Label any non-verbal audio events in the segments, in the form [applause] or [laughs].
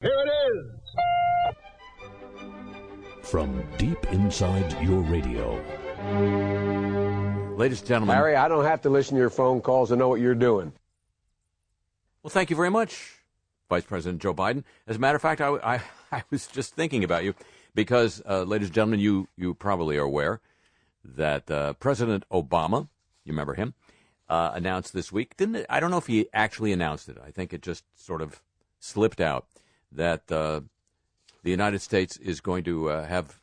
Here it is. From deep inside your radio. Ladies and gentlemen. Harry, I don't have to listen to your phone calls to know what you're doing. Well, thank you very much, Vice President Joe Biden. As a matter of fact, I, I, [laughs] I was just thinking about you because, uh, ladies and gentlemen, you, you probably are aware that uh, President Obama, you remember him, uh, announced this week. Didn't it, I don't know if he actually announced it. I think it just sort of slipped out that uh, the United States is going to uh, have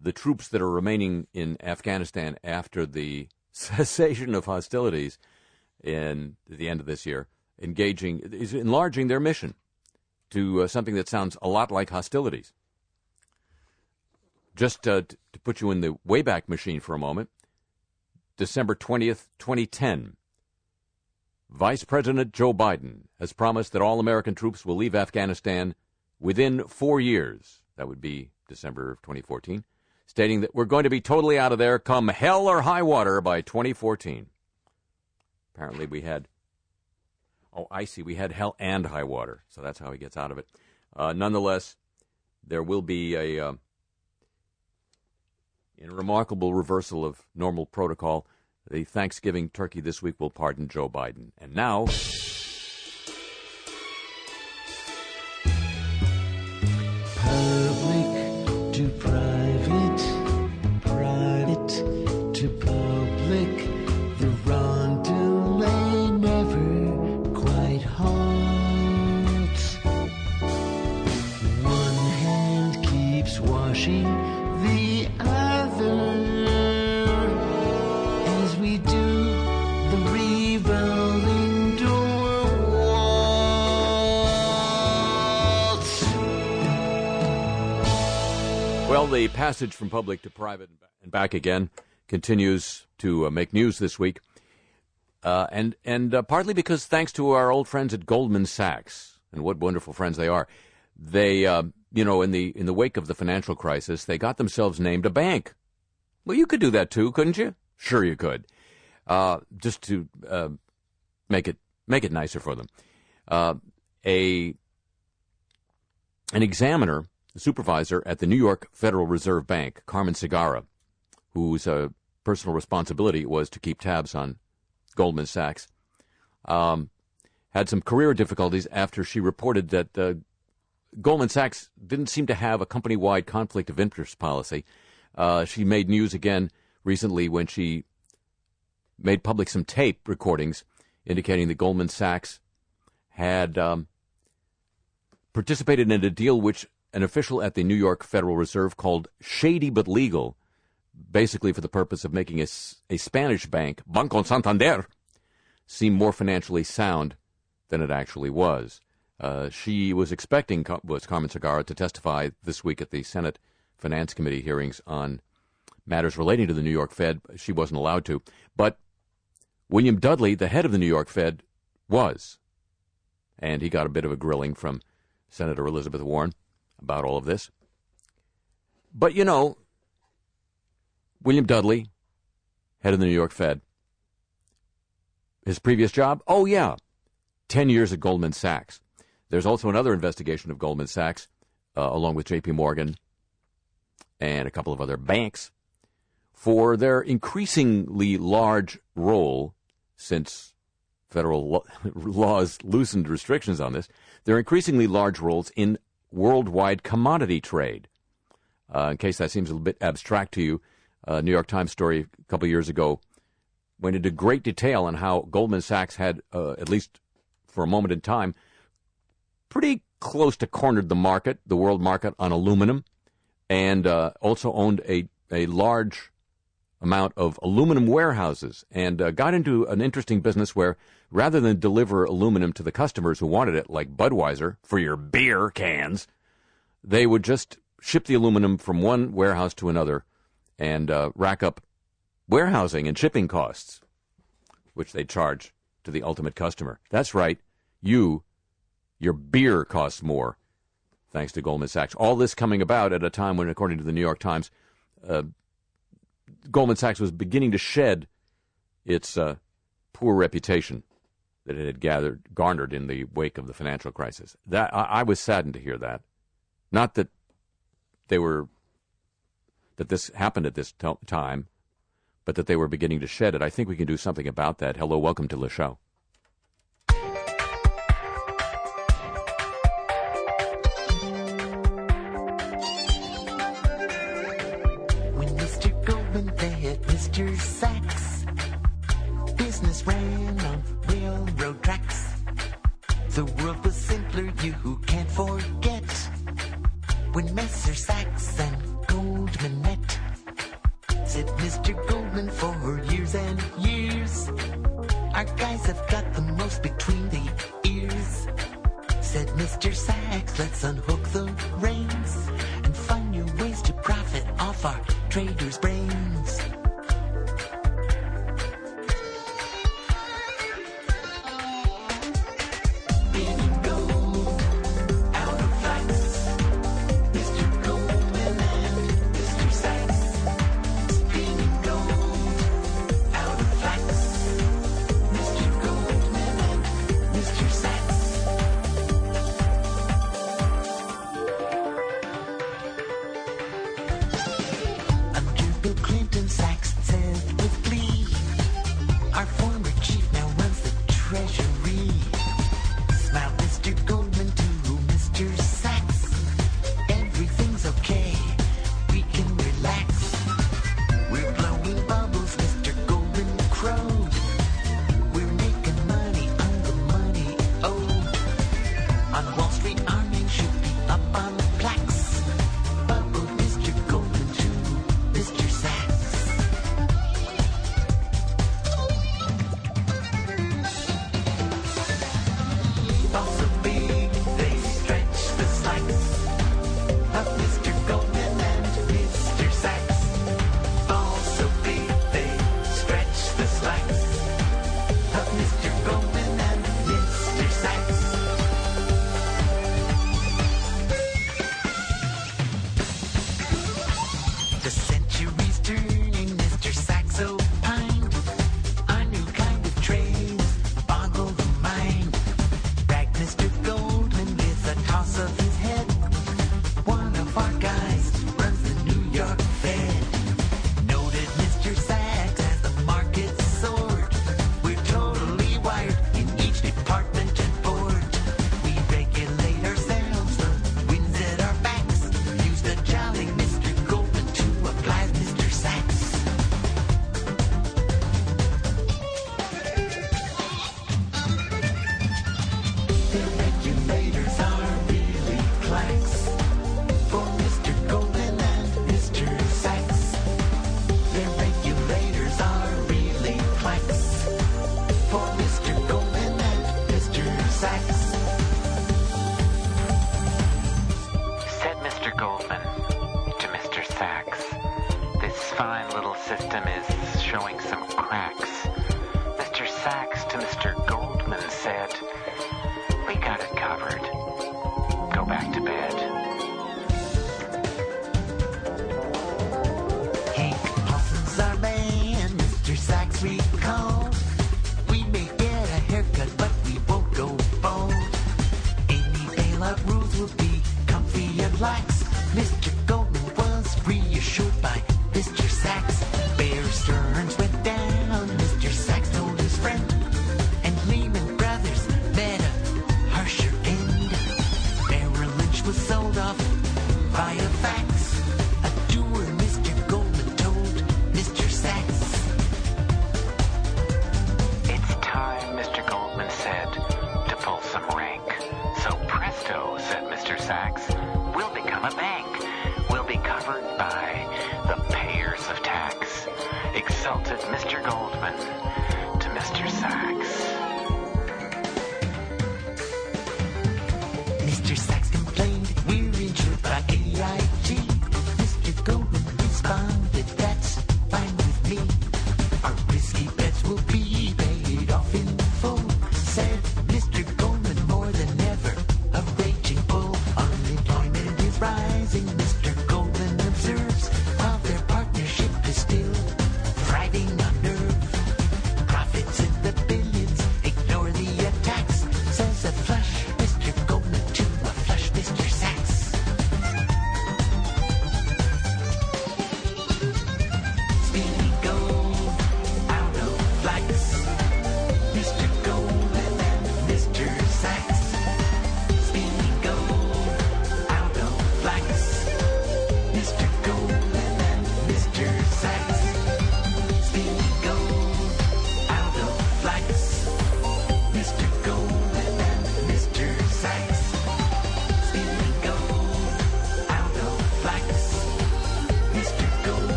the troops that are remaining in Afghanistan after the [laughs] cessation of hostilities in the end of this year engaging is enlarging their mission to uh, something that sounds a lot like hostilities. Just uh, to put you in the Wayback Machine for a moment, December 20th, 2010, Vice President Joe Biden has promised that all American troops will leave Afghanistan within four years. That would be December of 2014, stating that we're going to be totally out of there come hell or high water by 2014. Apparently, we had Oh, I see. We had hell and high water, so that's how he gets out of it. Uh, nonetheless, there will be a uh, in a remarkable reversal of normal protocol. The Thanksgiving turkey this week will pardon Joe Biden. And now. The passage from public to private and back again continues to uh, make news this week, uh, and and uh, partly because thanks to our old friends at Goldman Sachs, and what wonderful friends they are, they uh, you know in the in the wake of the financial crisis, they got themselves named a bank. Well, you could do that too, couldn't you? Sure, you could. Uh, just to uh, make it make it nicer for them, a an examiner, supervisor at the New York Federal Reserve Bank, Carmen Segarra, whose uh, personal responsibility was to keep tabs on Goldman Sachs, um, had some career difficulties after she reported that uh, Goldman Sachs didn't seem to have a company wide conflict of interest policy. Uh, she made news again recently when she made public some tape recordings indicating that Goldman Sachs had um, participated in a deal which an official at the New York Federal Reserve called shady but legal, basically for the purpose of making a Spanish bank, Banco Santander, seem more financially sound than it actually was. Uh, she was expecting was Carmen Segarra to testify this week at the Senate Finance Committee hearings on matters relating to the New York Fed. She wasn't allowed to, but William Dudley, the head of the New York Fed, was, and he got a bit of a grilling from Senator Elizabeth Warren about all of this. But you know, William Dudley, head of the New York Fed, his previous job, oh yeah, 10 years at Goldman Sachs. There's also another investigation of Goldman Sachs, uh, along with JP Morgan and a couple of other banks, for their increasingly large role since federal lo- [laughs] laws loosened restrictions on this, their increasingly large roles in worldwide commodity trade. Uh, in case that seems a little bit abstract to you, a New York Times story a couple years ago went into great detail on how Goldman Sachs had, uh, at least for a moment in time, pretty close to cornered the market, the world market on aluminum, and uh, also owned a, a large amount of aluminum warehouses and uh, got into an interesting business where rather than deliver aluminum to the customers who wanted it, like Budweiser, for your beer cans, they would just ship the aluminum from one warehouse to another and uh, rack up warehousing and shipping costs, which they charge to the ultimate customer. That's right, you, your beer costs more, thanks to Goldman Sachs. All this coming about at a time when, according to the New York Times, uh, Goldman Sachs was beginning to shed its uh, poor reputation that it had gathered, garnered in the wake of the financial crisis. That I, I was saddened to hear that. Not that they were that this happened at this t- time, but that they were beginning to shed it. I think we can do something about that. Hello, welcome to the show. when Messer Sachs and Goldman met. Said Mr. Goldman for years and years. Our guys have got the most between the ears. Said Mr. Sachs, let's unhook the reins and find new ways to profit off our traders' brains.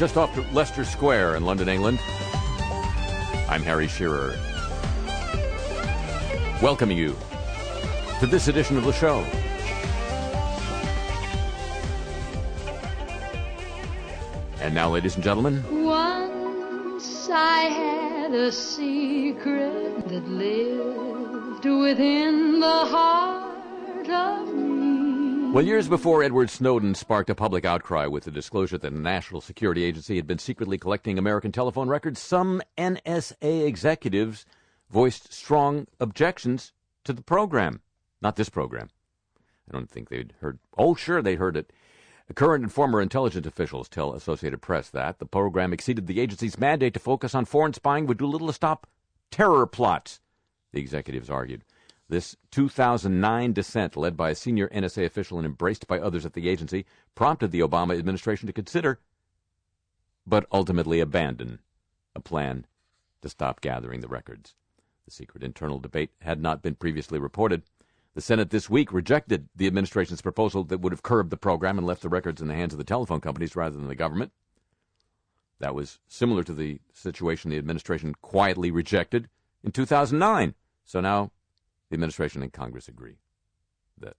Just off Leicester Square in London, England, I'm Harry Shearer. Welcoming you to this edition of the show. And now, ladies and gentlemen, Once I had a secret that lived within the heart of me. Well, years before Edward Snowden sparked a public outcry with the disclosure that the National Security Agency had been secretly collecting American telephone records, some NSA executives voiced strong objections to the program. Not this program. I don't think they'd heard. Oh, sure, they heard it. Current and former intelligence officials tell Associated Press that the program exceeded the agency's mandate to focus on foreign spying, would do little to stop terror plots, the executives argued. This 2009 dissent, led by a senior NSA official and embraced by others at the agency, prompted the Obama administration to consider, but ultimately abandon, a plan to stop gathering the records. The secret internal debate had not been previously reported. The Senate this week rejected the administration's proposal that would have curbed the program and left the records in the hands of the telephone companies rather than the government. That was similar to the situation the administration quietly rejected in 2009. So now the administration and Congress agree that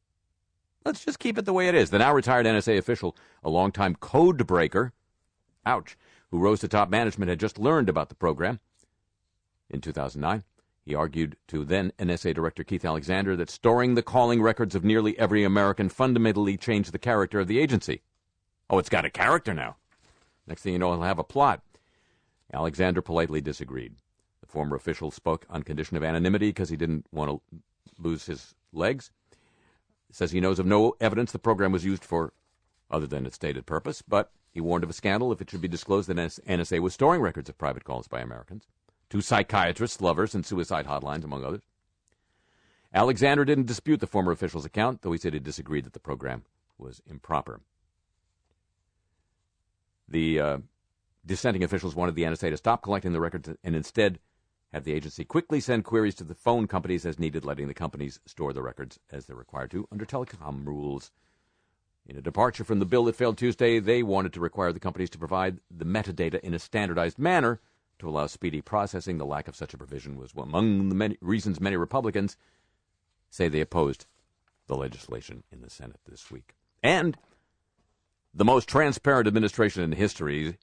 let's just keep it the way it is. The now retired NSA official, a longtime code breaker, ouch, who rose to top management, had just learned about the program in 2009. He argued to then NSA Director Keith Alexander that storing the calling records of nearly every American fundamentally changed the character of the agency. Oh, it's got a character now. Next thing you know, it'll have a plot. Alexander politely disagreed. Former official spoke on condition of anonymity because he didn't want to lose his legs. Says he knows of no evidence the program was used for other than its stated purpose, but he warned of a scandal if it should be disclosed that NSA was storing records of private calls by Americans to psychiatrists, lovers, and suicide hotlines, among others. Alexander didn't dispute the former official's account, though he said he disagreed that the program was improper. The uh, dissenting officials wanted the NSA to stop collecting the records and instead have the agency quickly send queries to the phone companies as needed, letting the companies store the records as they're required to under telecom rules. In a departure from the bill that failed Tuesday, they wanted to require the companies to provide the metadata in a standardized manner to allow speedy processing. The lack of such a provision was among the many reasons many Republicans say they opposed the legislation in the Senate this week. And the most transparent administration in history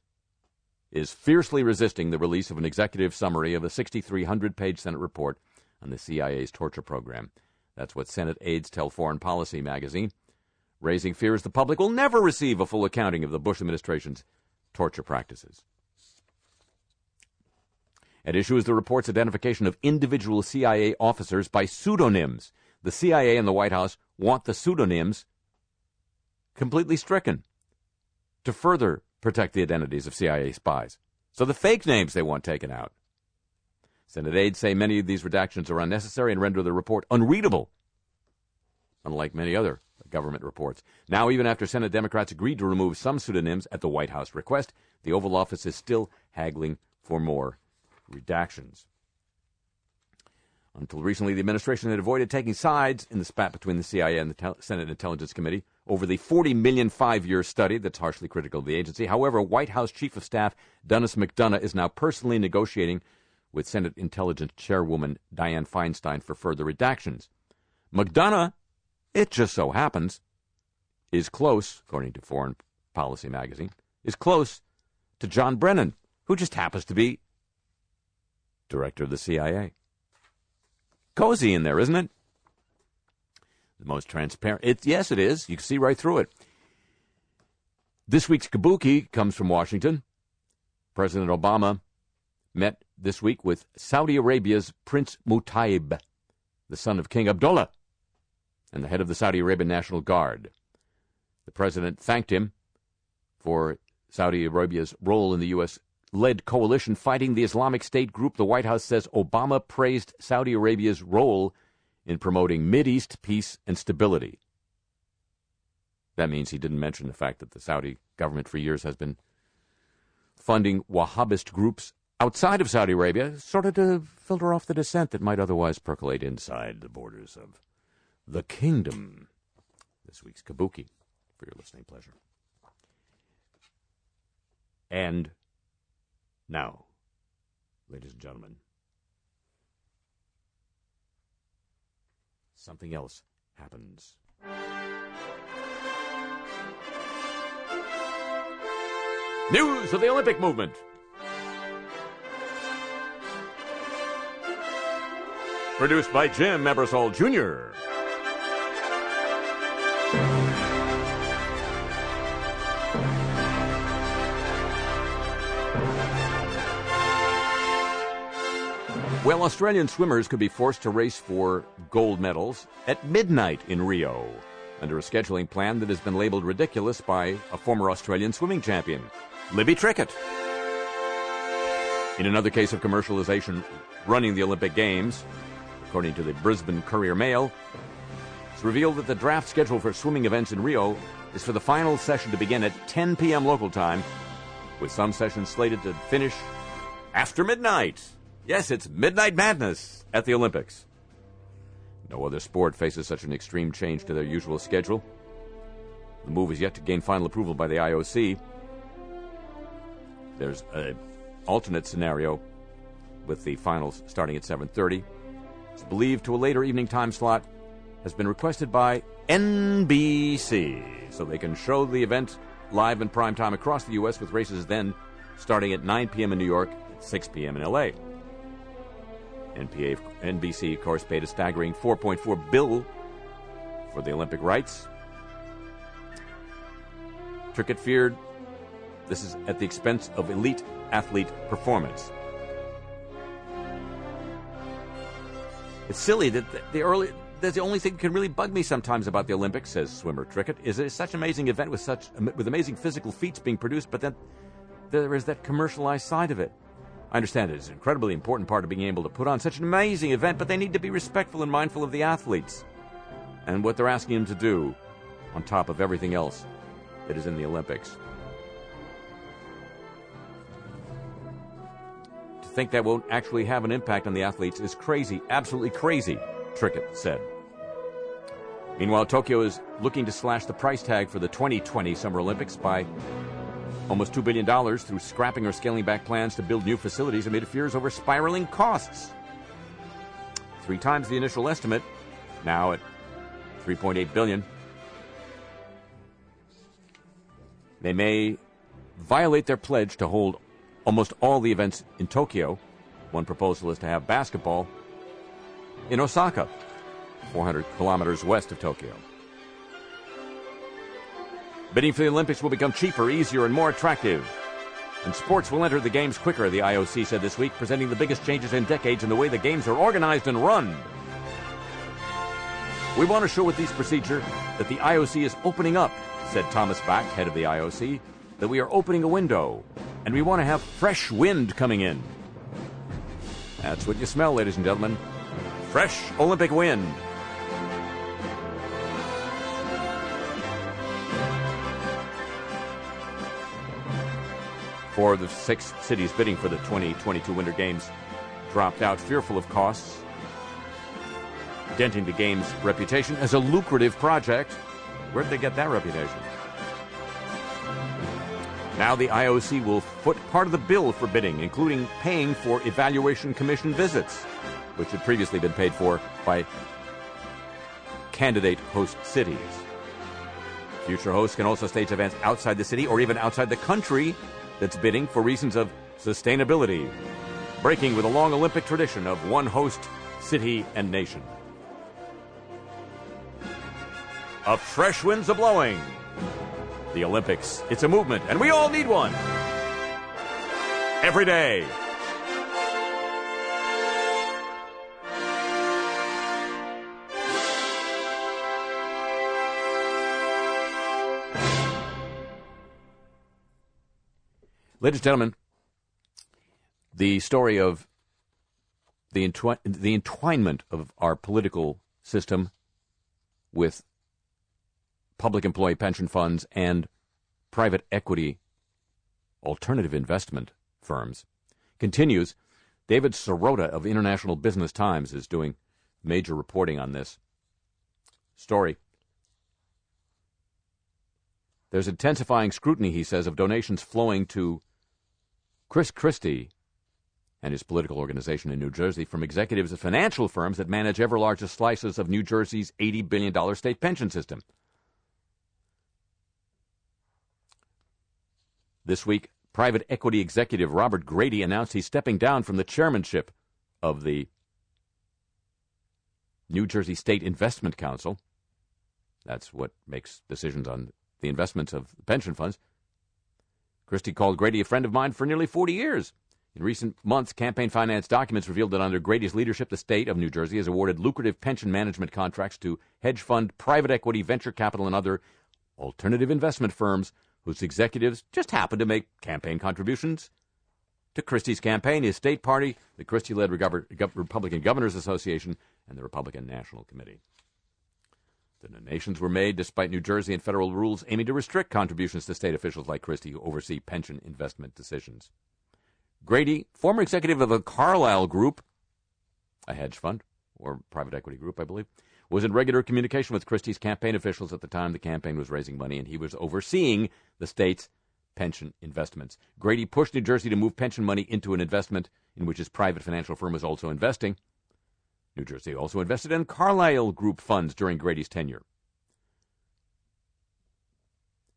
is fiercely resisting the release of an executive summary of a 6,300 page Senate report on the CIA's torture program. That's what Senate aides tell Foreign Policy magazine, raising fears the public will never receive a full accounting of the Bush administration's torture practices. At issue is the report's identification of individual CIA officers by pseudonyms. The CIA and the White House want the pseudonyms completely stricken to further protect the identities of CIA spies. So the fake names they want taken out. Senate aides say many of these redactions are unnecessary and render the report unreadable, unlike many other government reports. Now, even after Senate Democrats agreed to remove some pseudonyms at the White House request, the Oval Office is still haggling for more redactions. Until recently, the administration had avoided taking sides in the spat between the CIA and the Senate Intelligence Committee over the 40 million five year study that's harshly critical of the agency. However, White House Chief of Staff Denis McDonough is now personally negotiating with Senate Intelligence Chairwoman Dianne Feinstein for further redactions. McDonough, it just so happens, is close, according to Foreign Policy magazine, is close to John Brennan, who just happens to be director of the CIA. Cozy in there, isn't it? The most transparent. It, yes, it is. You can see right through it. This week's kabuki comes from Washington. President Obama met this week with Saudi Arabia's Prince Mutaib, the son of King Abdullah, and the head of the Saudi Arabian National Guard. The president thanked him for Saudi Arabia's role in the U.S. led coalition fighting the Islamic State group. The White House says Obama praised Saudi Arabia's role in promoting Mideast peace and stability. That means he didn't mention the fact that the Saudi government for years has been funding Wahhabist groups outside of Saudi Arabia, sort of to filter off the dissent that might otherwise percolate inside the borders of the kingdom. This week's Kabuki, for your listening pleasure. And now, ladies and gentlemen, something else happens. News of the Olympic movement. Produced by Jim Ebersol Jr. Well, Australian swimmers could be forced to race for gold medals at midnight in Rio under a scheduling plan that has been labeled ridiculous by a former Australian swimming champion, Libby Trickett. In another case of commercialization running the Olympic Games, according to the Brisbane Courier Mail, it's revealed that the draft schedule for swimming events in Rio is for the final session to begin at 10 p.m. local time, with some sessions slated to finish after midnight. Yes, it's midnight madness at the Olympics. No other sport faces such an extreme change to their usual schedule. The move is yet to gain final approval by the IOC. There's an alternate scenario with the finals starting at 7:30. It's believed to a later evening time slot has been requested by NBC so they can show the event live in prime time across the US with races then starting at 9 p.m. in New York, 6 p.m. in LA. NPA, NBC, of course, paid a staggering 4.4 bill for the Olympic rights. Trickett feared this is at the expense of elite athlete performance. It's silly that the- early that's the only thing that can really bug me sometimes about the Olympics, says swimmer Trickett, is it's such an amazing event with such with amazing physical feats being produced, but then there is that commercialized side of it. I understand it is an incredibly important part of being able to put on such an amazing event, but they need to be respectful and mindful of the athletes and what they're asking them to do on top of everything else that is in the Olympics. To think that won't actually have an impact on the athletes is crazy, absolutely crazy, Trickett said. Meanwhile, Tokyo is looking to slash the price tag for the 2020 Summer Olympics by almost $2 billion through scrapping or scaling back plans to build new facilities amid fears over spiraling costs. Three times the initial estimate, now at 3.8 billion. They may violate their pledge to hold almost all the events in Tokyo. One proposal is to have basketball in Osaka, 400 kilometers west of Tokyo. Bidding for the Olympics will become cheaper, easier, and more attractive. And sports will enter the games quicker, the IOC said this week, presenting the biggest changes in decades in the way the games are organized and run. We want to show with this procedure that the IOC is opening up, said Thomas Bach, head of the IOC, that we are opening a window, and we want to have fresh wind coming in. That's what you smell, ladies and gentlemen. Fresh Olympic wind. Four of the six cities bidding for the 2022 Winter Games dropped out, fearful of costs, denting the Games' reputation as a lucrative project. Where'd they get that reputation? Now the IOC will foot part of the bill for bidding, including paying for evaluation commission visits, which had previously been paid for by candidate host cities. Future hosts can also stage events outside the city or even outside the country that's bidding for reasons of sustainability, breaking with a long Olympic tradition of one host, city, and nation. A fresh winds a blowing. The Olympics, it's a movement, and we all need one. Every day. Ladies and gentlemen, the story of the, entwi- the entwinement of our political system with public employee pension funds and private equity alternative investment firms continues. David Sirota of International Business Times is doing major reporting on this story. There's intensifying scrutiny, he says, of donations flowing to Chris Christie and his political organization in New Jersey from executives of financial firms that manage ever larger slices of New Jersey's $80 billion state pension system. This week, private equity executive Robert Grady announced he's stepping down from the chairmanship of the New Jersey State Investment Council. That's what makes decisions on the investments of pension funds. Christie called Grady a friend of mine for nearly 40 years. In recent months, campaign finance documents revealed that under Grady's leadership, the state of New Jersey has awarded lucrative pension management contracts to hedge fund, private equity, venture capital, and other alternative investment firms whose executives just happen to make campaign contributions to Christie's campaign, his state party, the Christie led Republican Governors Association, and the Republican National Committee. The donations were made despite New Jersey and federal rules aiming to restrict contributions to state officials like Christie who oversee pension investment decisions. Grady, former executive of the Carlyle Group, a hedge fund or private equity group, I believe, was in regular communication with Christie's campaign officials at the time the campaign was raising money, and he was overseeing the state's pension investments. Grady pushed New Jersey to move pension money into an investment in which his private financial firm was also investing. New Jersey also invested in Carlyle Group funds during Grady's tenure.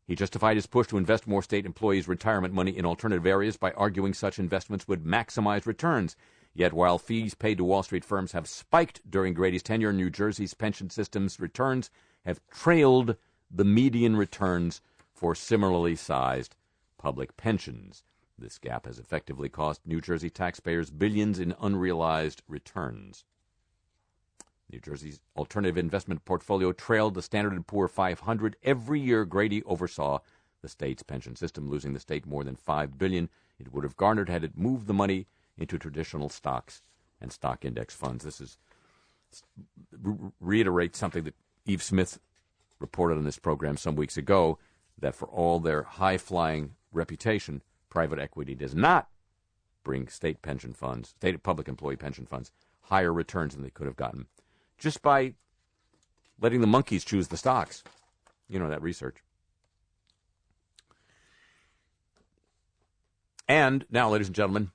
He justified his push to invest more state employees' retirement money in alternative areas by arguing such investments would maximize returns. Yet, while fees paid to Wall Street firms have spiked during Grady's tenure, New Jersey's pension system's returns have trailed the median returns for similarly sized public pensions. This gap has effectively cost New Jersey taxpayers billions in unrealized returns. New Jersey's alternative investment portfolio trailed the Standard & Poor 500 every year Grady oversaw the state's pension system, losing the state more than 5 billion it would have garnered had it moved the money into traditional stocks and stock index funds. This is reiterates something that Yves Smith reported on this program some weeks ago that for all their high flying reputation, private equity does not bring state pension funds, state public employee pension funds, higher returns than they could have gotten just by letting the monkeys choose the stocks. You know that research. And now, ladies and gentlemen,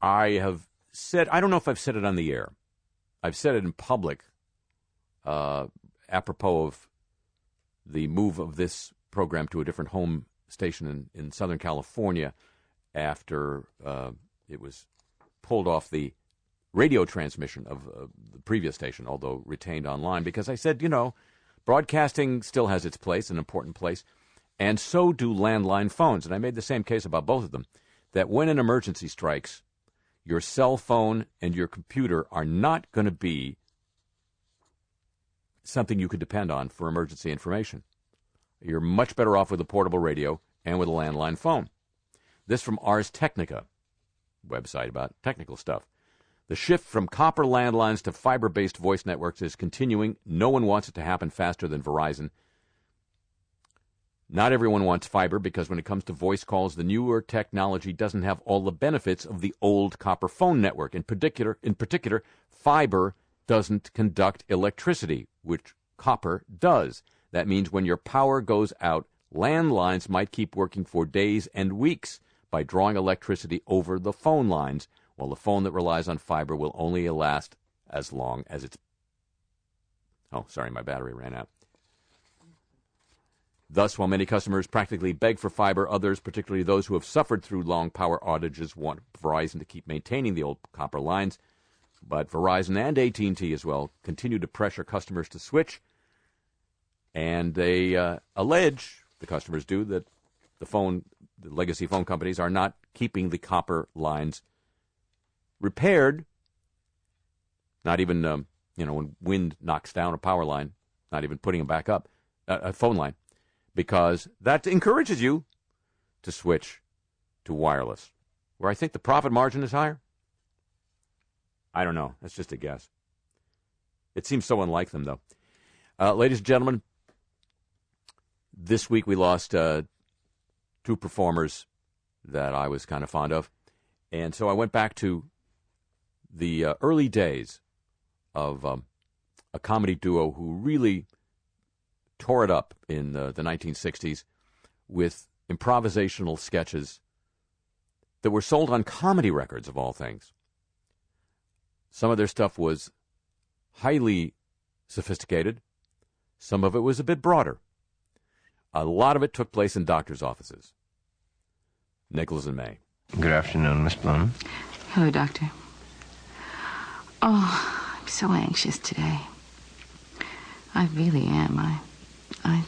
I have said, I don't know if I've said it on the air. I've said it in public uh, apropos of the move of this program to a different home station in, in Southern California after uh, it was pulled off the radio transmission of uh, the previous station, although retained online, because I said, you know, broadcasting still has its place, an important place, and so do landline phones. And I made the same case about both of them that when an emergency strikes, your cell phone and your computer are not going to be something you could depend on for emergency information. You're much better off with a portable radio and with a landline phone. This from Ars Technica, website about technical stuff. The shift from copper landlines to fiber based voice networks is continuing. No one wants it to happen faster than Verizon. Not everyone wants fiber because when it comes to voice calls, the newer technology doesn't have all the benefits of the old copper phone network. In particular, in particular, fiber doesn't conduct electricity, which copper does. That means when your power goes out, landlines might keep working for days and weeks by drawing electricity over the phone lines while the phone that relies on fiber will only last as long as its. Oh, sorry, my battery ran out. Thus, while many customers practically beg for fiber, others, particularly those who have suffered through long power outages, want Verizon to keep maintaining the old copper lines. But Verizon and AT&T as well continue to pressure customers to switch, and they uh, allege the customers do that the phone, the legacy phone companies are not keeping the copper lines repaired. Not even, um, you know, when wind knocks down a power line, not even putting them back up, uh, a phone line, because that encourages you to switch to wireless, where I think the profit margin is higher. I don't know. That's just a guess. It seems so unlike them, though. Uh, ladies and gentlemen, this week we lost uh, two performers that I was kind of fond of. And so I went back to the uh, early days of um, a comedy duo who really tore it up in the, the 1960s with improvisational sketches that were sold on comedy records, of all things. Some of their stuff was highly sophisticated, some of it was a bit broader. A lot of it took place in doctors' offices. Nichols and May. Good afternoon, Miss Bloom. Hello, Doctor. Oh, I'm so anxious today. I really am. I, I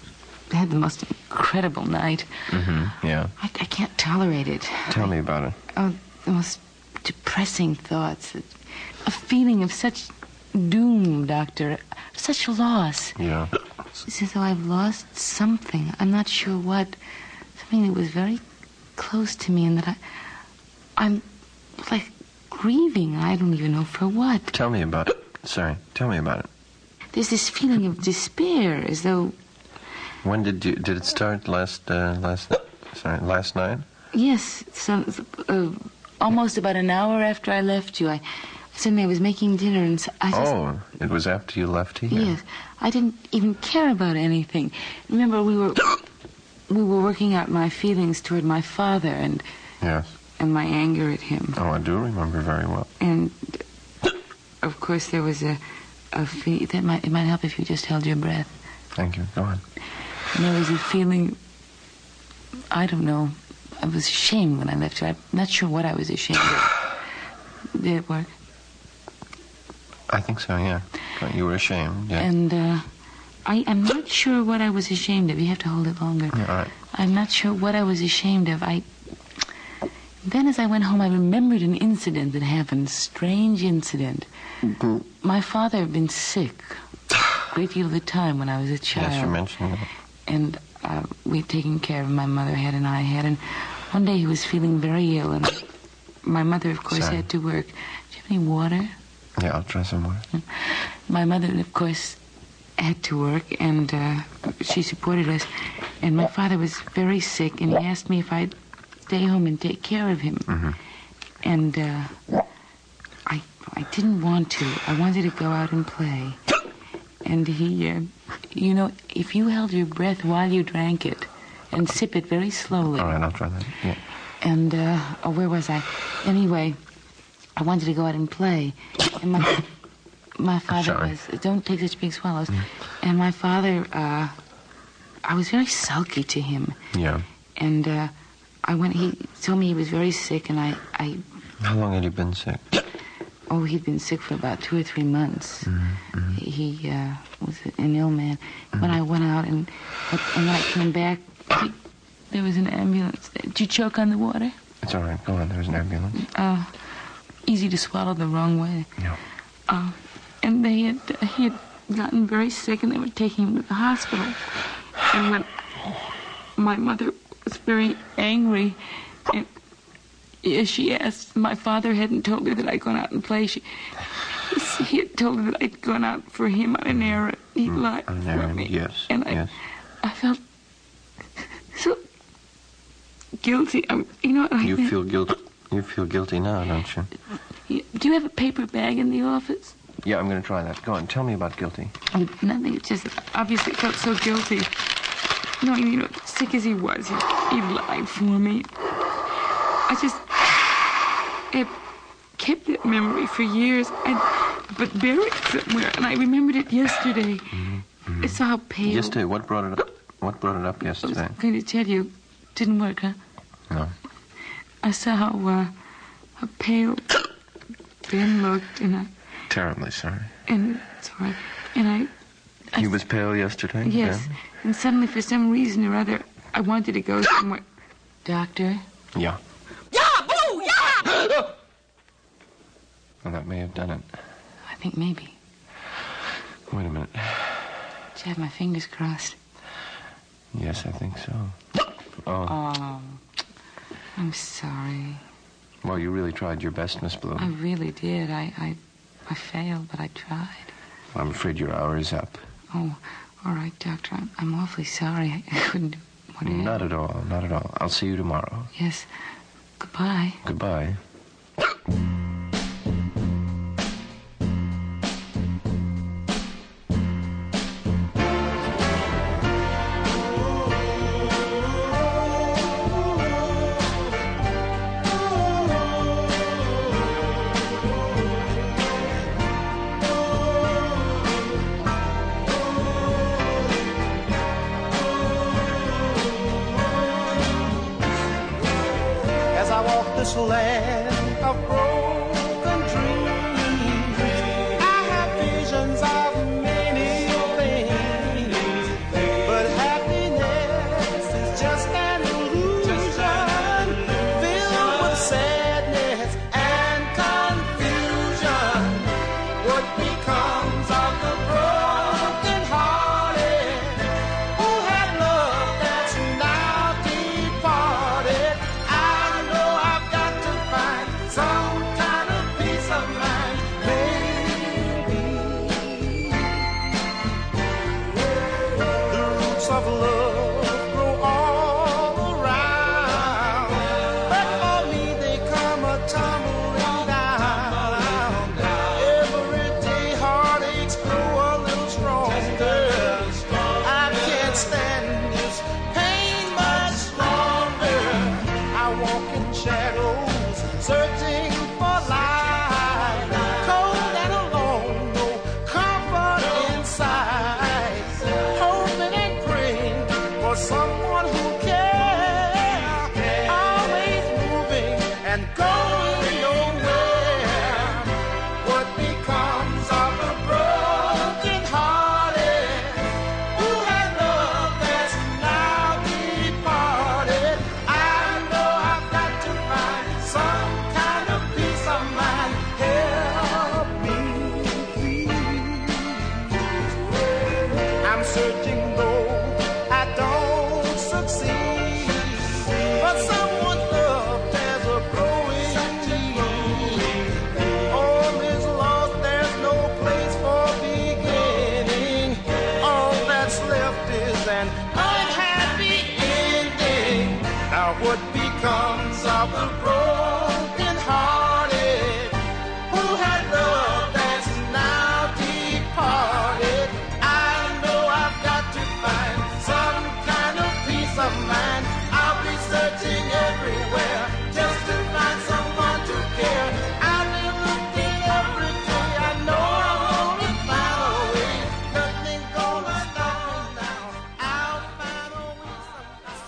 had the most incredible night. Mm-hmm. Yeah. I, I can't tolerate it. Tell me about it. Oh, the most depressing thoughts. A feeling of such doom, Doctor. Such loss. Yeah. It's as though I've lost something. I'm not sure what. Something that was very close to me, and that I, I'm like grieving. I don't even know for what. Tell me about it. Sorry. Tell me about it. There's this feeling of despair, as though When did you did it start? Last uh, last sorry last night. yes, some uh, almost about an hour after I left you, I suddenly I was making dinner, and so I just Oh, it was after you left here. yes, I didn't even care about anything. Remember, we were we were working out my feelings toward my father and Yes. And my anger at him. Oh, I do remember very well. And of course, there was a, a fe- that might it might help if you just held your breath. Thank you. Go on. And there was a feeling. I don't know. I was ashamed when I left you. I'm not sure what I was ashamed of. [sighs] Did it work? I think so. Yeah. You were ashamed. Yeah. And uh, I, I'm not sure what I was ashamed of. You have to hold it longer. yeah all right. I'm not sure what I was ashamed of. I. Then, as I went home, I remembered an incident that happened. Strange incident. My father had been sick a great deal of the time when I was a child. Yes, you mentioned that. and uh, we'd taken care of my mother had and I had. And one day he was feeling very ill, and my mother, of course, Sorry. had to work. Do you have any water? Yeah, I'll try some more. [laughs] My mother, of course, had to work, and uh, she supported us. And my father was very sick, and he asked me if I'd stay home and take care of him. Mm-hmm. And uh, I, I didn't want to. I wanted to go out and play. And he, uh, you know, if you held your breath while you drank it, and sip it very slowly. All right, I'll try that. Yeah. And uh, oh, where was I? Anyway, I wanted to go out and play, and my my father Sorry. was don't take such big swallows, and my father, uh, I was very sulky to him, Yeah. and uh, I went. He told me he was very sick, and I, I How long had he been sick? oh, he'd been sick for about two or three months. Mm-hmm, He uh, was an ill man. When I went out and and when I came back, he, there was an ambulance. Did you choke on the water? It's all right. Go on. There's an ambulance. uh, easy to swallow the wrong way. Yeah. Uh, and they had he had gotten very sick, and they were taking him to the hospital. And when my mother was very angry, and yeah, she asked, my father hadn't told her that I'd gone out and play. She, he had told her that I'd gone out for him on an errand. He mm, lied on an for me. yes, And I, yes. I felt so guilty. I, you know, I You feel guilty. You feel guilty now, don't you? Do you have a paper bag in the office? Yeah, I'm going to try that. Go on. Tell me about guilty. Nothing. It just obviously felt so guilty. Knowing, you know, sick as he was, he, he lied for me. I just I kept that memory for years, and but buried somewhere. And I remembered it yesterday. I saw how pale. Yesterday, what brought it up? What brought it up yesterday? I was going to tell you, didn't work, huh? No. I saw how uh, how pale Ben looked, and I Terribly sorry. and sorry, and I. I He was pale yesterday. Yes. And suddenly, for some reason or other, I wanted to go somewhere. Doctor? Yeah. Yeah. Boo. Yeah. [gasps] Well, that may have done it. I think maybe. Wait a minute. Did you have my fingers crossed? Yes, I think so. [gasps] Oh, Oh, I'm sorry. well, you really tried your best, Miss Bloom. I really did. I, I, I failed, but I tried. I'm afraid your hour is up. Oh, all right, Doctor. I'm, I'm awfully sorry. I, I [laughs] couldn't do what Not at all. Not at all. I'll see you tomorrow. Yes. Goodbye. Goodbye.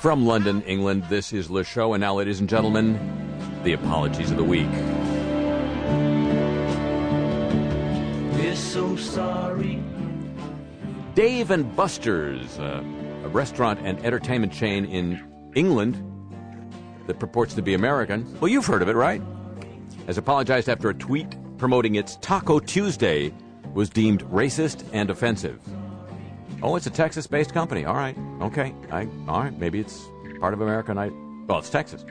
From London, England, this is Le Show. And now, ladies and gentlemen, the apologies of the week. We're so sorry. Dave and Buster's, uh, a restaurant and entertainment chain in England that purports to be American. Well, you've heard of it, right? Has apologized after a tweet promoting its Taco Tuesday was deemed racist and offensive. Oh, it's a Texas-based company. All right, okay, I, all right. Maybe it's part of America. And I, well, it's Texas.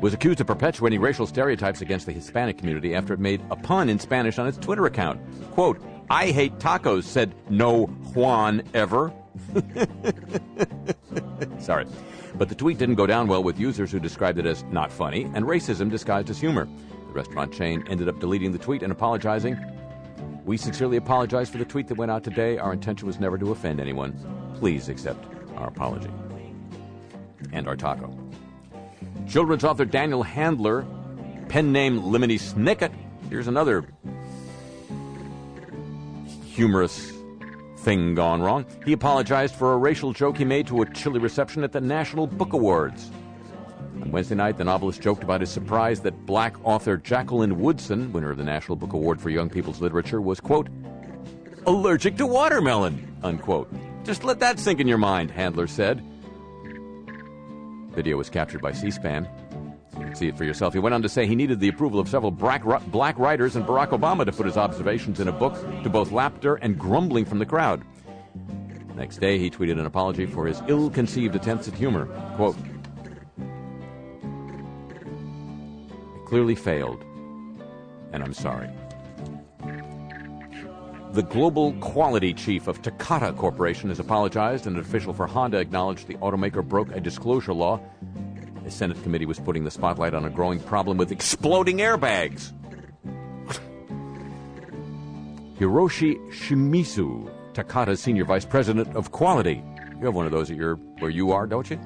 Was accused of perpetuating racial stereotypes against the Hispanic community after it made a pun in Spanish on its Twitter account. "Quote: I hate tacos," said no Juan ever. [laughs] Sorry. But the tweet didn't go down well with users who described it as not funny and racism disguised as humor. The restaurant chain ended up deleting the tweet and apologizing. We sincerely apologize for the tweet that went out today. Our intention was never to offend anyone. Please accept our apology. And our taco. Children's author Daniel Handler, pen name Lemony Snicket. Here's another humorous thing gone wrong. He apologized for a racial joke he made to a chilly reception at the National Book Awards. On Wednesday night, the novelist joked about his surprise that black author Jacqueline Woodson, winner of the National Book Award for Young People's Literature, was, quote, allergic to watermelon, unquote. Just let that sink in your mind, Handler said. Video was captured by C SPAN. See it for yourself. He went on to say he needed the approval of several black, black writers and Barack Obama to put his observations in a book to both laughter and grumbling from the crowd. Next day, he tweeted an apology for his ill conceived attempts at humor. Quote, clearly failed, and I'm sorry. The global quality chief of Takata Corporation has apologized, and an official for Honda acknowledged the automaker broke a disclosure law. The Senate committee was putting the spotlight on a growing problem with exploding airbags. Hiroshi Shimizu, Takata's senior vice president of quality. You have one of those at your where you are, don't you?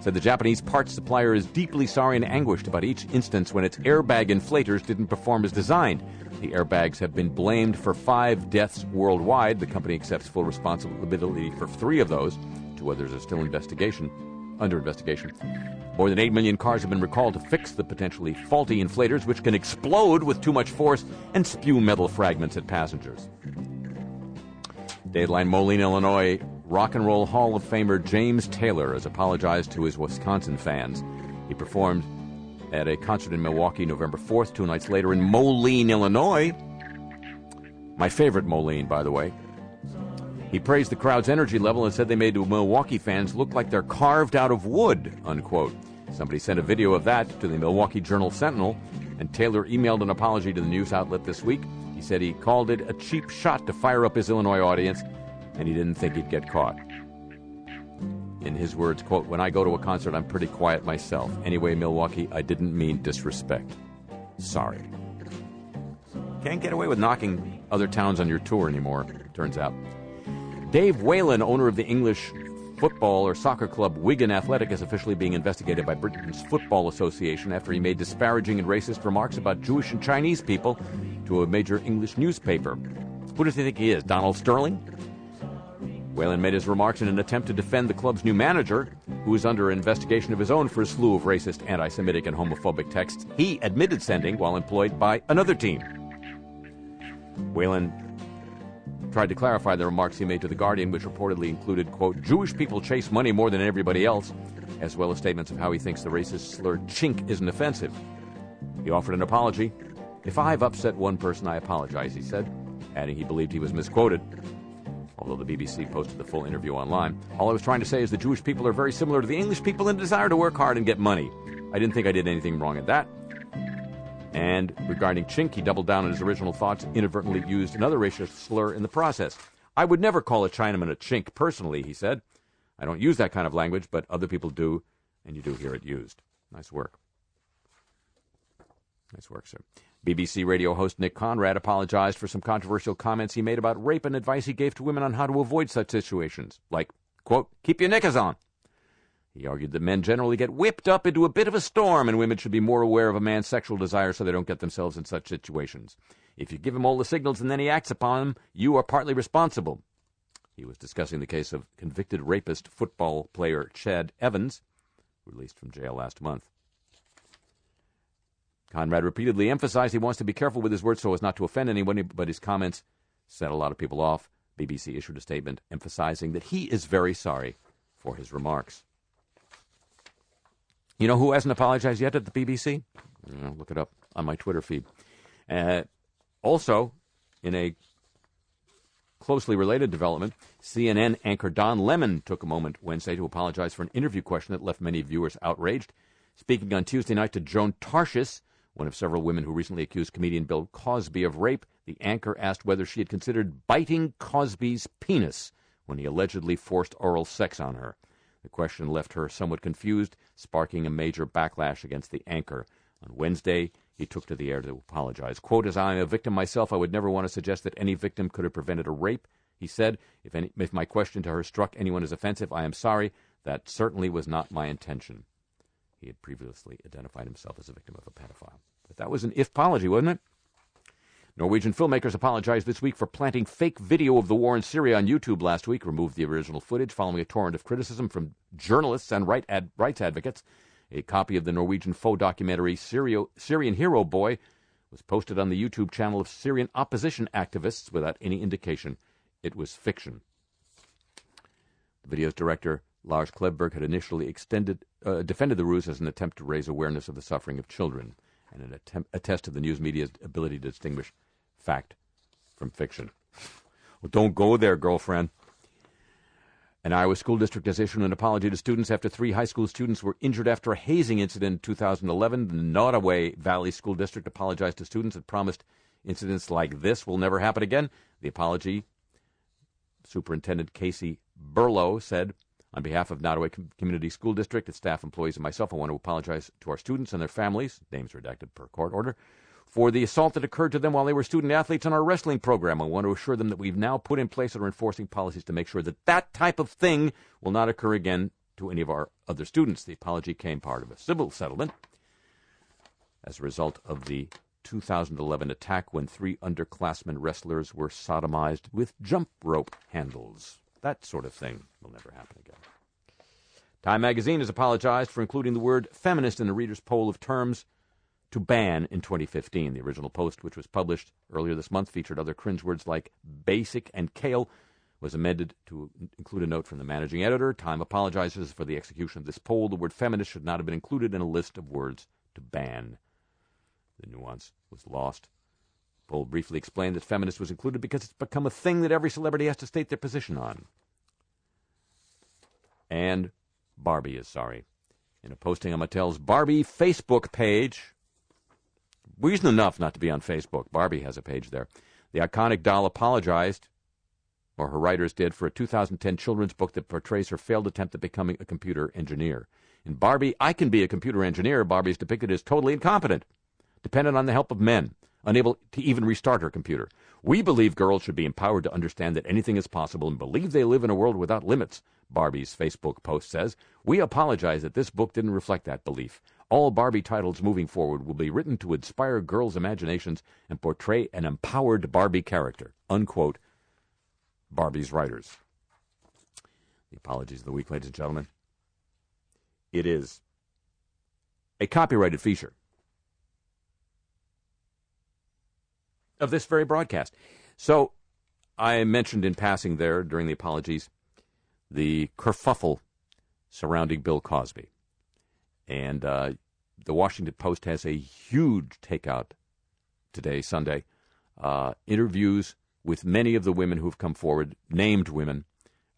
Said the Japanese parts supplier is deeply sorry and anguished about each instance when its airbag inflators didn't perform as designed. The airbags have been blamed for five deaths worldwide. The company accepts full responsibility for three of those. Two others are still investigation under investigation. More than 8 million cars have been recalled to fix the potentially faulty inflators, which can explode with too much force and spew metal fragments at passengers. Dateline Moline, Illinois, Rock and Roll Hall of Famer James Taylor has apologized to his Wisconsin fans. He performed at a concert in Milwaukee November 4th, two nights later in Moline, Illinois. My favorite Moline, by the way. He praised the crowd's energy level and said they made the Milwaukee fans look like they're carved out of wood, unquote. Somebody sent a video of that to the Milwaukee Journal Sentinel, and Taylor emailed an apology to the news outlet this week. He said he called it a cheap shot to fire up his Illinois audience, and he didn't think he'd get caught. In his words, quote, When I go to a concert, I'm pretty quiet myself. Anyway, Milwaukee, I didn't mean disrespect. Sorry. Can't get away with knocking other towns on your tour anymore, turns out. Dave Whelan, owner of the English football or soccer club Wigan Athletic, is officially being investigated by Britain's Football Association after he made disparaging and racist remarks about Jewish and Chinese people to a major English newspaper. Who does he think he is? Donald Sterling? Whelan made his remarks in an attempt to defend the club's new manager, who is under investigation of his own for a slew of racist, anti Semitic, and homophobic texts he admitted sending while employed by another team. Whelan tried to clarify the remarks he made to The Guardian, which reportedly included, quote, Jewish people chase money more than everybody else, as well as statements of how he thinks the racist slur chink isn't offensive. He offered an apology. If I've upset one person, I apologize, he said, adding he believed he was misquoted. Although the BBC posted the full interview online, all I was trying to say is the Jewish people are very similar to the English people in the desire to work hard and get money. I didn't think I did anything wrong at that. And regarding chink, he doubled down on his original thoughts, inadvertently used another racist slur in the process. I would never call a Chinaman a chink personally, he said. I don't use that kind of language, but other people do, and you do hear it used. Nice work. Nice work, sir. BBC radio host Nick Conrad apologized for some controversial comments he made about rape and advice he gave to women on how to avoid such situations, like, quote, keep your knickers on. He argued that men generally get whipped up into a bit of a storm and women should be more aware of a man's sexual desire so they don't get themselves in such situations. If you give him all the signals and then he acts upon them, you are partly responsible. He was discussing the case of convicted rapist football player Ched Evans, released from jail last month. Conrad repeatedly emphasized he wants to be careful with his words so as not to offend anyone, but his comments set a lot of people off. BBC issued a statement emphasizing that he is very sorry for his remarks. You know who hasn't apologized yet at the BBC? Know, look it up on my Twitter feed. Uh, also, in a closely related development, CNN anchor Don Lemon took a moment Wednesday to apologize for an interview question that left many viewers outraged. Speaking on Tuesday night to Joan Tarshis, one of several women who recently accused comedian Bill Cosby of rape, the anchor asked whether she had considered biting Cosby's penis when he allegedly forced oral sex on her. The question left her somewhat confused, sparking a major backlash against the anchor. On Wednesday, he took to the air to apologize. Quote, as I am a victim myself, I would never want to suggest that any victim could have prevented a rape. He said, if, any, if my question to her struck anyone as offensive, I am sorry. That certainly was not my intention. He had previously identified himself as a victim of a pedophile. But that was an if apology, wasn't it? Norwegian filmmakers apologized this week for planting fake video of the war in Syria on YouTube last week, removed the original footage following a torrent of criticism from journalists and right ad- rights advocates. A copy of the Norwegian faux documentary Syrio- Syrian Hero Boy was posted on the YouTube channel of Syrian opposition activists without any indication it was fiction. The video's director, Lars Klevberg, had initially extended, uh, defended the ruse as an attempt to raise awareness of the suffering of children and an attempt, attest to the news media's ability to distinguish fact from fiction. well, don't go there, girlfriend. An Iowa school district has issued an apology to students after three high school students were injured after a hazing incident in 2011. The Nodaway Valley School District apologized to students and promised incidents like this will never happen again. The apology, Superintendent Casey Burlow said, on behalf of Nodaway Community School District, its staff, employees, and myself, I want to apologize to our students and their families, names redacted per court order, for the assault that occurred to them while they were student athletes in our wrestling program. I want to assure them that we've now put in place and are enforcing policies to make sure that that type of thing will not occur again to any of our other students. The apology came part of a civil settlement as a result of the 2011 attack when three underclassmen wrestlers were sodomized with jump rope handles. That sort of thing will never happen again. Time magazine has apologized for including the word feminist in the reader's poll of terms to ban in 2015. The original post, which was published earlier this month, featured other cringe words like basic and kale, was amended to include a note from the managing editor. Time apologizes for the execution of this poll. The word feminist should not have been included in a list of words to ban. The nuance was lost. Poll briefly explained that feminist was included because it's become a thing that every celebrity has to state their position on. And Barbie is sorry. In a posting on Mattel's Barbie Facebook page, reason enough not to be on Facebook. Barbie has a page there. The iconic doll apologized, or her writers did, for a 2010 children's book that portrays her failed attempt at becoming a computer engineer. In Barbie, I Can Be a Computer Engineer, Barbie is depicted as totally incompetent, dependent on the help of men, unable to even restart her computer. We believe girls should be empowered to understand that anything is possible and believe they live in a world without limits, Barbie's Facebook post says. We apologize that this book didn't reflect that belief. All Barbie titles moving forward will be written to inspire girls' imaginations and portray an empowered Barbie character. Unquote. Barbie's writers. The apologies of the week, ladies and gentlemen. It is a copyrighted feature of this very broadcast. So I mentioned in passing there during the apologies the kerfuffle surrounding Bill Cosby. And uh, the Washington Post has a huge takeout today, Sunday. Uh, interviews with many of the women who've come forward, named women.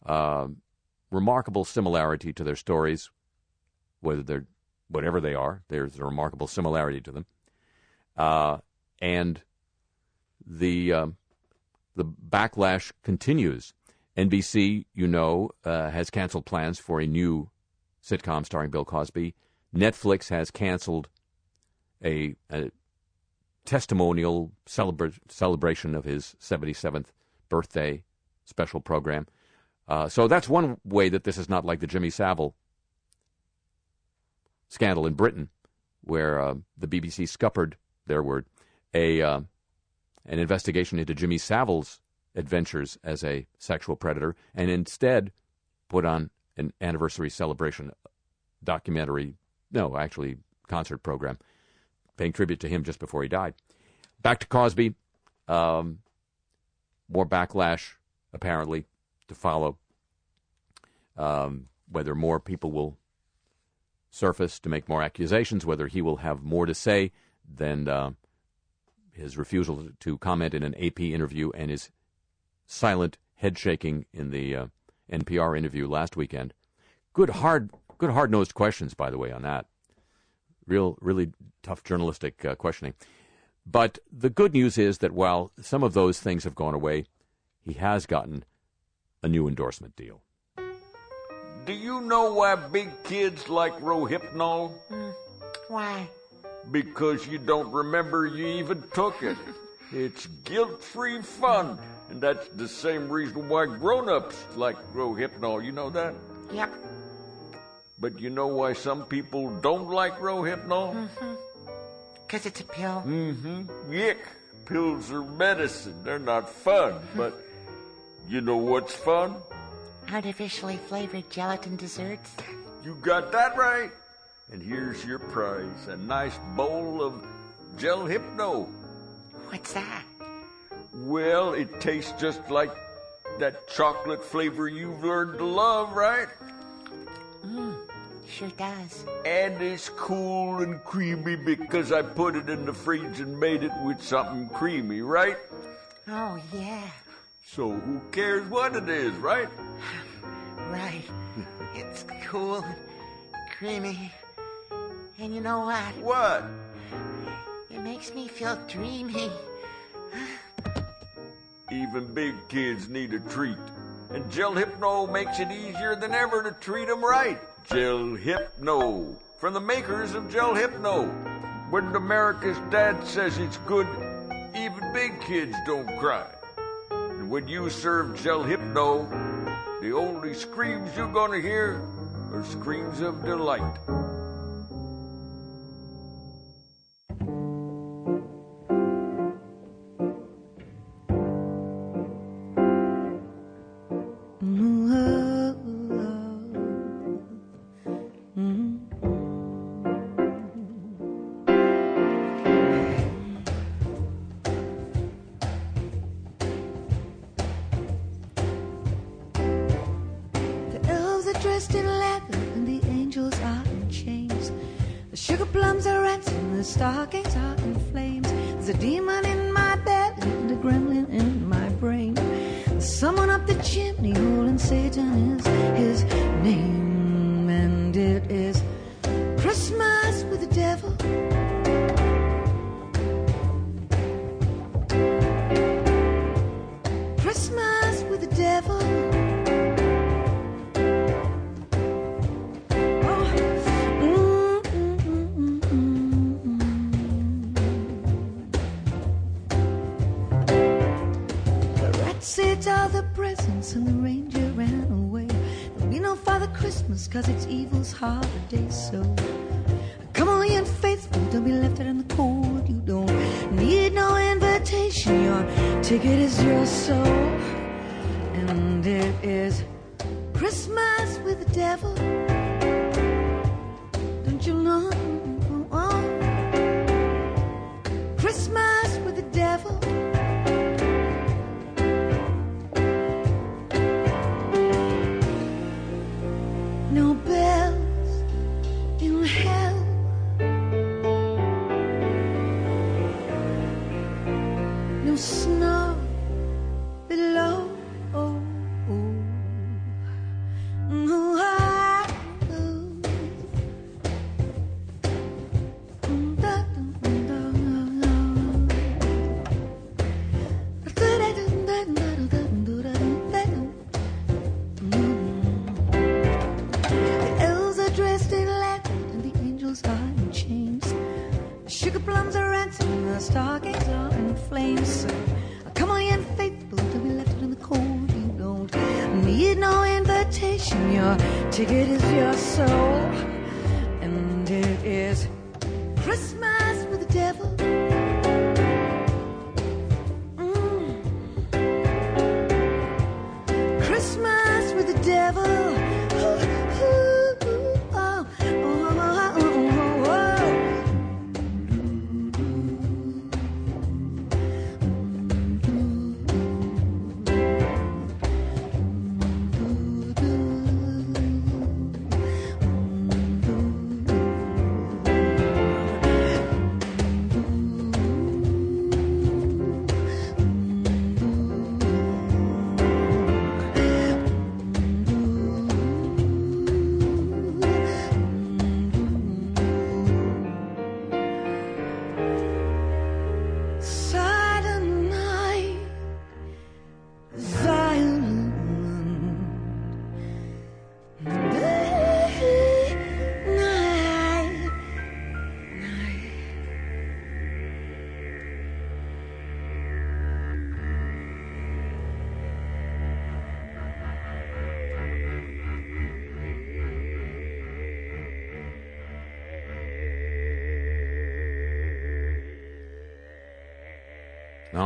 Uh, remarkable similarity to their stories, whether they're whatever they are. There's a remarkable similarity to them, uh, and the um, the backlash continues. NBC, you know, uh, has canceled plans for a new sitcom starring Bill Cosby. Netflix has canceled a, a testimonial celebra- celebration of his 77th birthday special program. Uh, so that's one way that this is not like the Jimmy Savile scandal in Britain, where uh, the BBC scuppered, their word, a uh, an investigation into Jimmy Savile's adventures as a sexual predator, and instead put on an anniversary celebration documentary, no, actually concert program, paying tribute to him just before he died. Back to Cosby, um, more backlash apparently to follow. Um, whether more people will surface to make more accusations, whether he will have more to say than uh, his refusal to comment in an AP interview and his silent head shaking in the uh, NPR interview last weekend. Good hard, good hard nosed questions, by the way, on that. Real, really tough journalistic uh, questioning. But the good news is that while some of those things have gone away, he has gotten a new endorsement deal. Do you know why big kids like Rohypnol? Mm, why? Because you don't remember you even took it. It's guilt free fun. And that's the same reason why grown ups like Rohypnol. You know that? Yep. But you know why some people don't like Rohypnol? Mm-hmm. Because it's a pill. Mm-hmm. Yick. Pills are medicine. They're not fun. But you know what's fun? Artificially flavored gelatin desserts. You got that right. And here's your prize a nice bowl of Gel Hypno. What's that? Well, it tastes just like that chocolate flavor you've learned to love, right? Mmm, sure does. And it's cool and creamy because I put it in the fridge and made it with something creamy, right? Oh, yeah. So who cares what it is, right? [laughs] Right. it's cool and creamy. And you know what? What? It makes me feel dreamy. Even big kids need a treat. And Gel Hypno makes it easier than ever to treat 'em right. Gel Hypno. From the makers of Gel Hypno. When America's dad says it's good, even big kids don't cry. And when you serve Gel Hypno, the only screams you're gonna hear are screams of delight. Demon in my bed a gremlin in my brain. Someone up the chimney holding Satan is his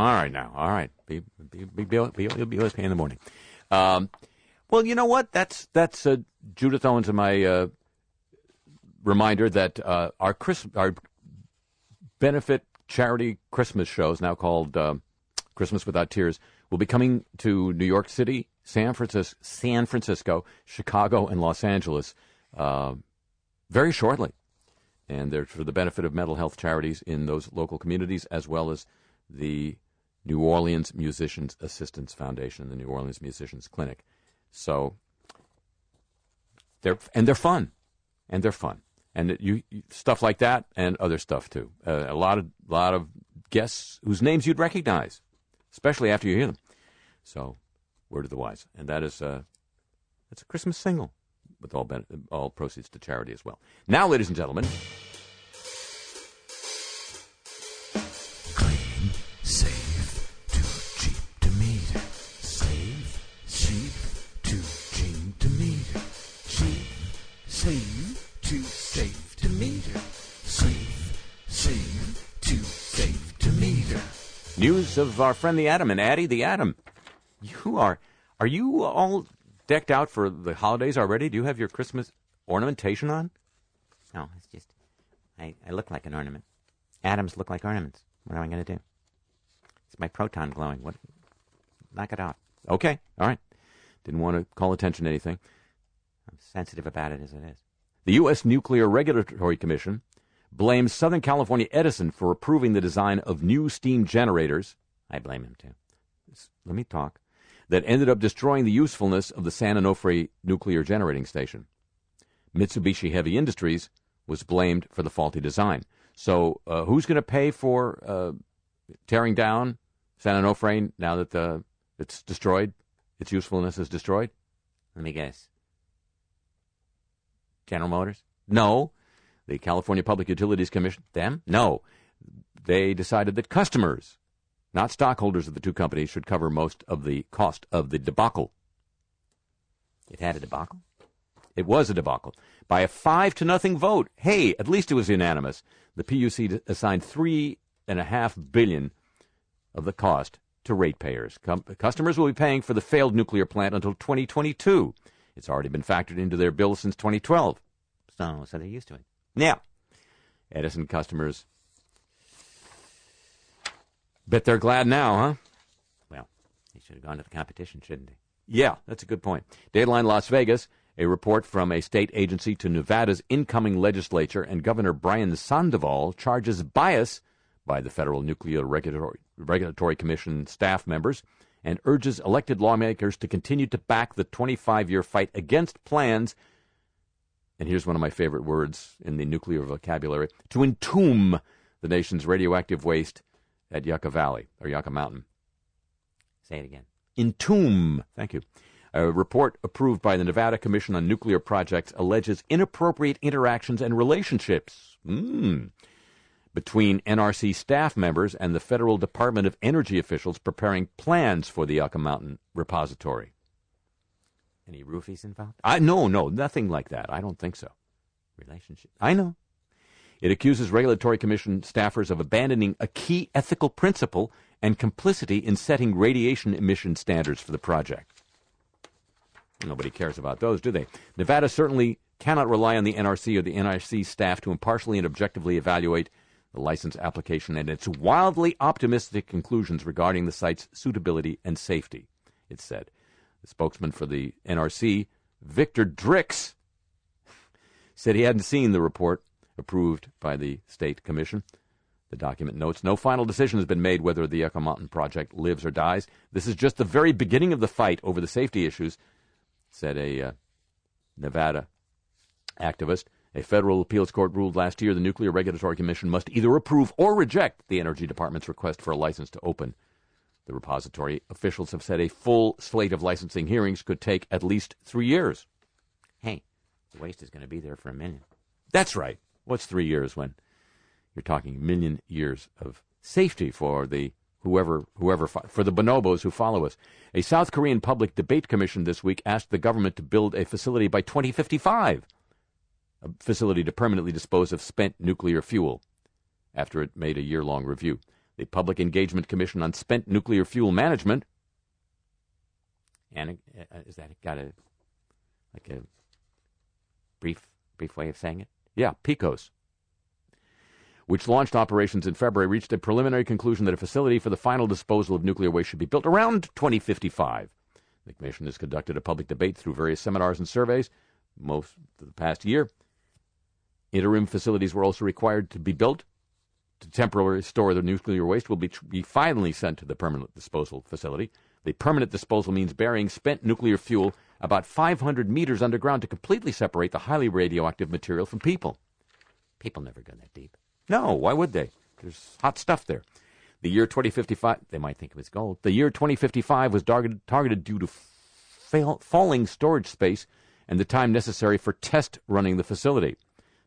All right, now, all right. Be be be be, be, be, be OSP in the morning. Um, well, you know what? That's that's uh, Judith Owen's and my uh, reminder that uh, our Chris our benefit charity Christmas shows now called uh, Christmas Without Tears will be coming to New York City, San Francisco, San Francisco, Chicago, and Los Angeles uh, very shortly, and they're for the benefit of mental health charities in those local communities as well as the New Orleans Musicians Assistance Foundation and the New Orleans Musicians Clinic. So they're and they're fun, and they're fun, and you stuff like that and other stuff too. Uh, a lot of lot of guests whose names you'd recognize, especially after you hear them. So word of the wise, and that is uh, it's a Christmas single with all ben- all proceeds to charity as well. Now, ladies and gentlemen. News of our friend the Atom and Addie the Atom. You are are you all decked out for the holidays already? Do you have your Christmas ornamentation on? No, it's just I, I look like an ornament. Atoms look like ornaments. What am I going to do? It's my proton glowing. What? Knock it off. Okay, all right. Didn't want to call attention to anything. I'm sensitive about it as it is. The U.S. Nuclear Regulatory Commission blames Southern California Edison for approving the design of new steam generators. I blame him too. Let me talk. That ended up destroying the usefulness of the San Onofre nuclear generating station. Mitsubishi Heavy Industries was blamed for the faulty design. So, uh, who's going to pay for uh, tearing down San Onofre now that uh, it's destroyed? Its usefulness is destroyed? Let me guess. General Motors? No. The California Public Utilities Commission? Them? No. They decided that customers, not stockholders of the two companies, should cover most of the cost of the debacle. It had a debacle? It was a debacle. By a five to nothing vote. Hey, at least it was unanimous. The PUC assigned three and a half billion of the cost to ratepayers. Com- customers will be paying for the failed nuclear plant until 2022. It's already been factored into their bill since 2012. So, so they're used to it. Now, Edison customers bet they're glad now, huh? Well, they should have gone to the competition, shouldn't they? Yeah, that's a good point. Dateline Las Vegas, a report from a state agency to Nevada's incoming legislature, and Governor Brian Sandoval charges bias by the Federal Nuclear Regulatory, Regulatory Commission staff members and urges elected lawmakers to continue to back the 25 year fight against plans. And here's one of my favorite words in the nuclear vocabulary to entomb the nation's radioactive waste at Yucca Valley or Yucca Mountain. Say it again. Entomb. Thank you. A report approved by the Nevada Commission on Nuclear Projects alleges inappropriate interactions and relationships mm, between NRC staff members and the Federal Department of Energy officials preparing plans for the Yucca Mountain repository. Any roofies involved? I no, no, nothing like that. I don't think so. Relationship. I know. It accuses Regulatory Commission staffers of abandoning a key ethical principle and complicity in setting radiation emission standards for the project. Nobody cares about those, do they? Nevada certainly cannot rely on the NRC or the NRC staff to impartially and objectively evaluate the license application and its wildly optimistic conclusions regarding the site's suitability and safety, it said. The spokesman for the NRC, Victor Dricks, said he hadn't seen the report approved by the state commission. The document notes no final decision has been made whether the Yucca Mountain project lives or dies. This is just the very beginning of the fight over the safety issues, said a uh, Nevada activist. A federal appeals court ruled last year the Nuclear Regulatory Commission must either approve or reject the Energy Department's request for a license to open the repository. Officials have said a full slate of licensing hearings could take at least three years. Hey, the waste is going to be there for a million. That's right. What's three years when you're talking million years of safety for the whoever whoever for the bonobos who follow us. A South Korean public debate commission this week asked the government to build a facility by 2055, a facility to permanently dispose of spent nuclear fuel. After it made a year-long review, the Public Engagement Commission on Spent Nuclear Fuel Management. And uh, is that got a like a brief brief way of saying it? Yeah, PECOS which launched operations in February, reached a preliminary conclusion that a facility for the final disposal of nuclear waste should be built around 2055. The Commission has conducted a public debate through various seminars and surveys most of the past year. Interim facilities were also required to be built to temporarily store the nuclear waste will be, be finally sent to the permanent disposal facility. The permanent disposal means burying spent nuclear fuel about 500 meters underground to completely separate the highly radioactive material from people. People never go that deep. No, why would they? There's hot stuff there. The year 2055, they might think it was gold. The year 2055 was targeted, targeted due to fail, falling storage space and the time necessary for test running the facility.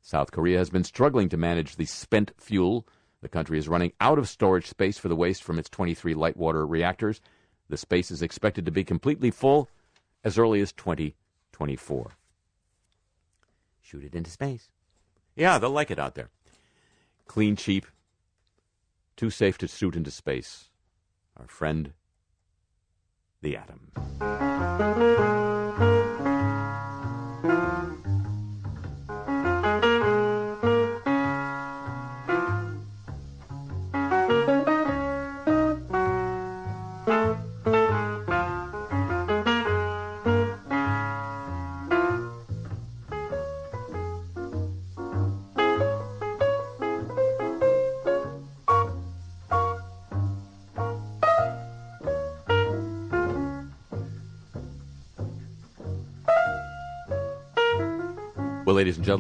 South Korea has been struggling to manage the spent fuel. The country is running out of storage space for the waste from its 23 light water reactors. The space is expected to be completely full as early as 2024. Shoot it into space. Yeah, they'll like it out there. Clean, cheap, too safe to shoot into space. Our friend, the atom.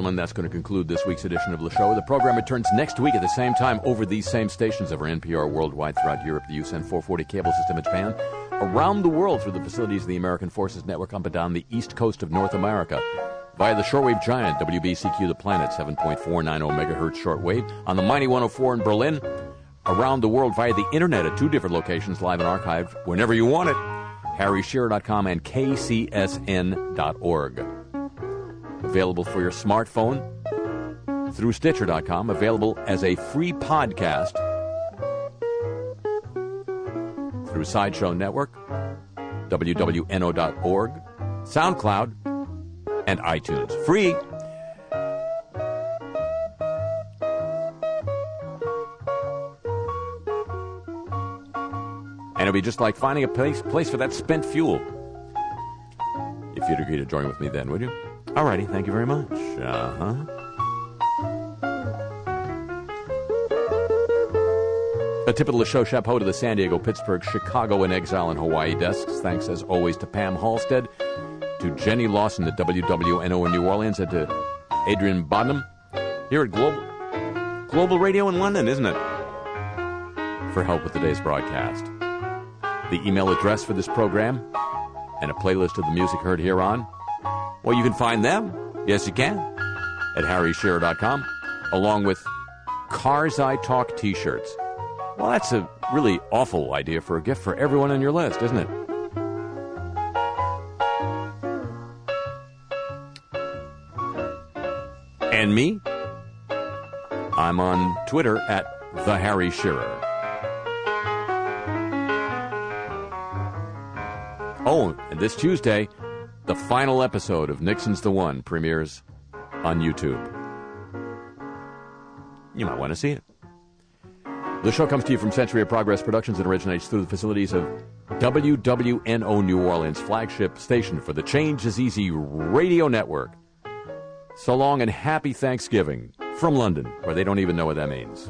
Gentlemen, that's going to conclude this week's edition of the show. The program returns next week at the same time over these same stations of our NPR worldwide throughout Europe, the USEN 440 cable system in Japan, around the world through the facilities of the American Forces Network up and down the east coast of North America, via the shortwave giant WBCQ The Planet 7.490 megahertz shortwave, on the Mighty 104 in Berlin, around the world via the internet at two different locations, live and archived whenever you want it, harryshearer.com and kcsn.org available for your smartphone through Stitcher.com, available as a free podcast through Sideshow Network, WWNO.org, SoundCloud, and iTunes. Free. And it'll be just like finding a place, place for that spent fuel. If you'd agree to join with me then, would you? Alrighty, thank you very much. Uh huh. A tip of the show chapeau to the San Diego, Pittsburgh, Chicago, and Exile and Hawaii desks. Thanks as always to Pam Halstead, to Jenny Lawson at WWNO in New Orleans, and to Adrian Bodnam here at Global, Global Radio in London, isn't it? For help with today's broadcast. The email address for this program and a playlist of the music heard here on well, you can find them. Yes, you can. At harryshearer.com, along with Cars I Talk t shirts. Well, that's a really awful idea for a gift for everyone on your list, isn't it? And me? I'm on Twitter at The Harry Shearer. Oh, and this Tuesday, the final episode of Nixon's the One premieres on YouTube. You might want to see it. The show comes to you from Century of Progress Productions and originates through the facilities of WWNO New Orleans, flagship station for the Change is Easy radio network. So long and happy Thanksgiving from London, where they don't even know what that means.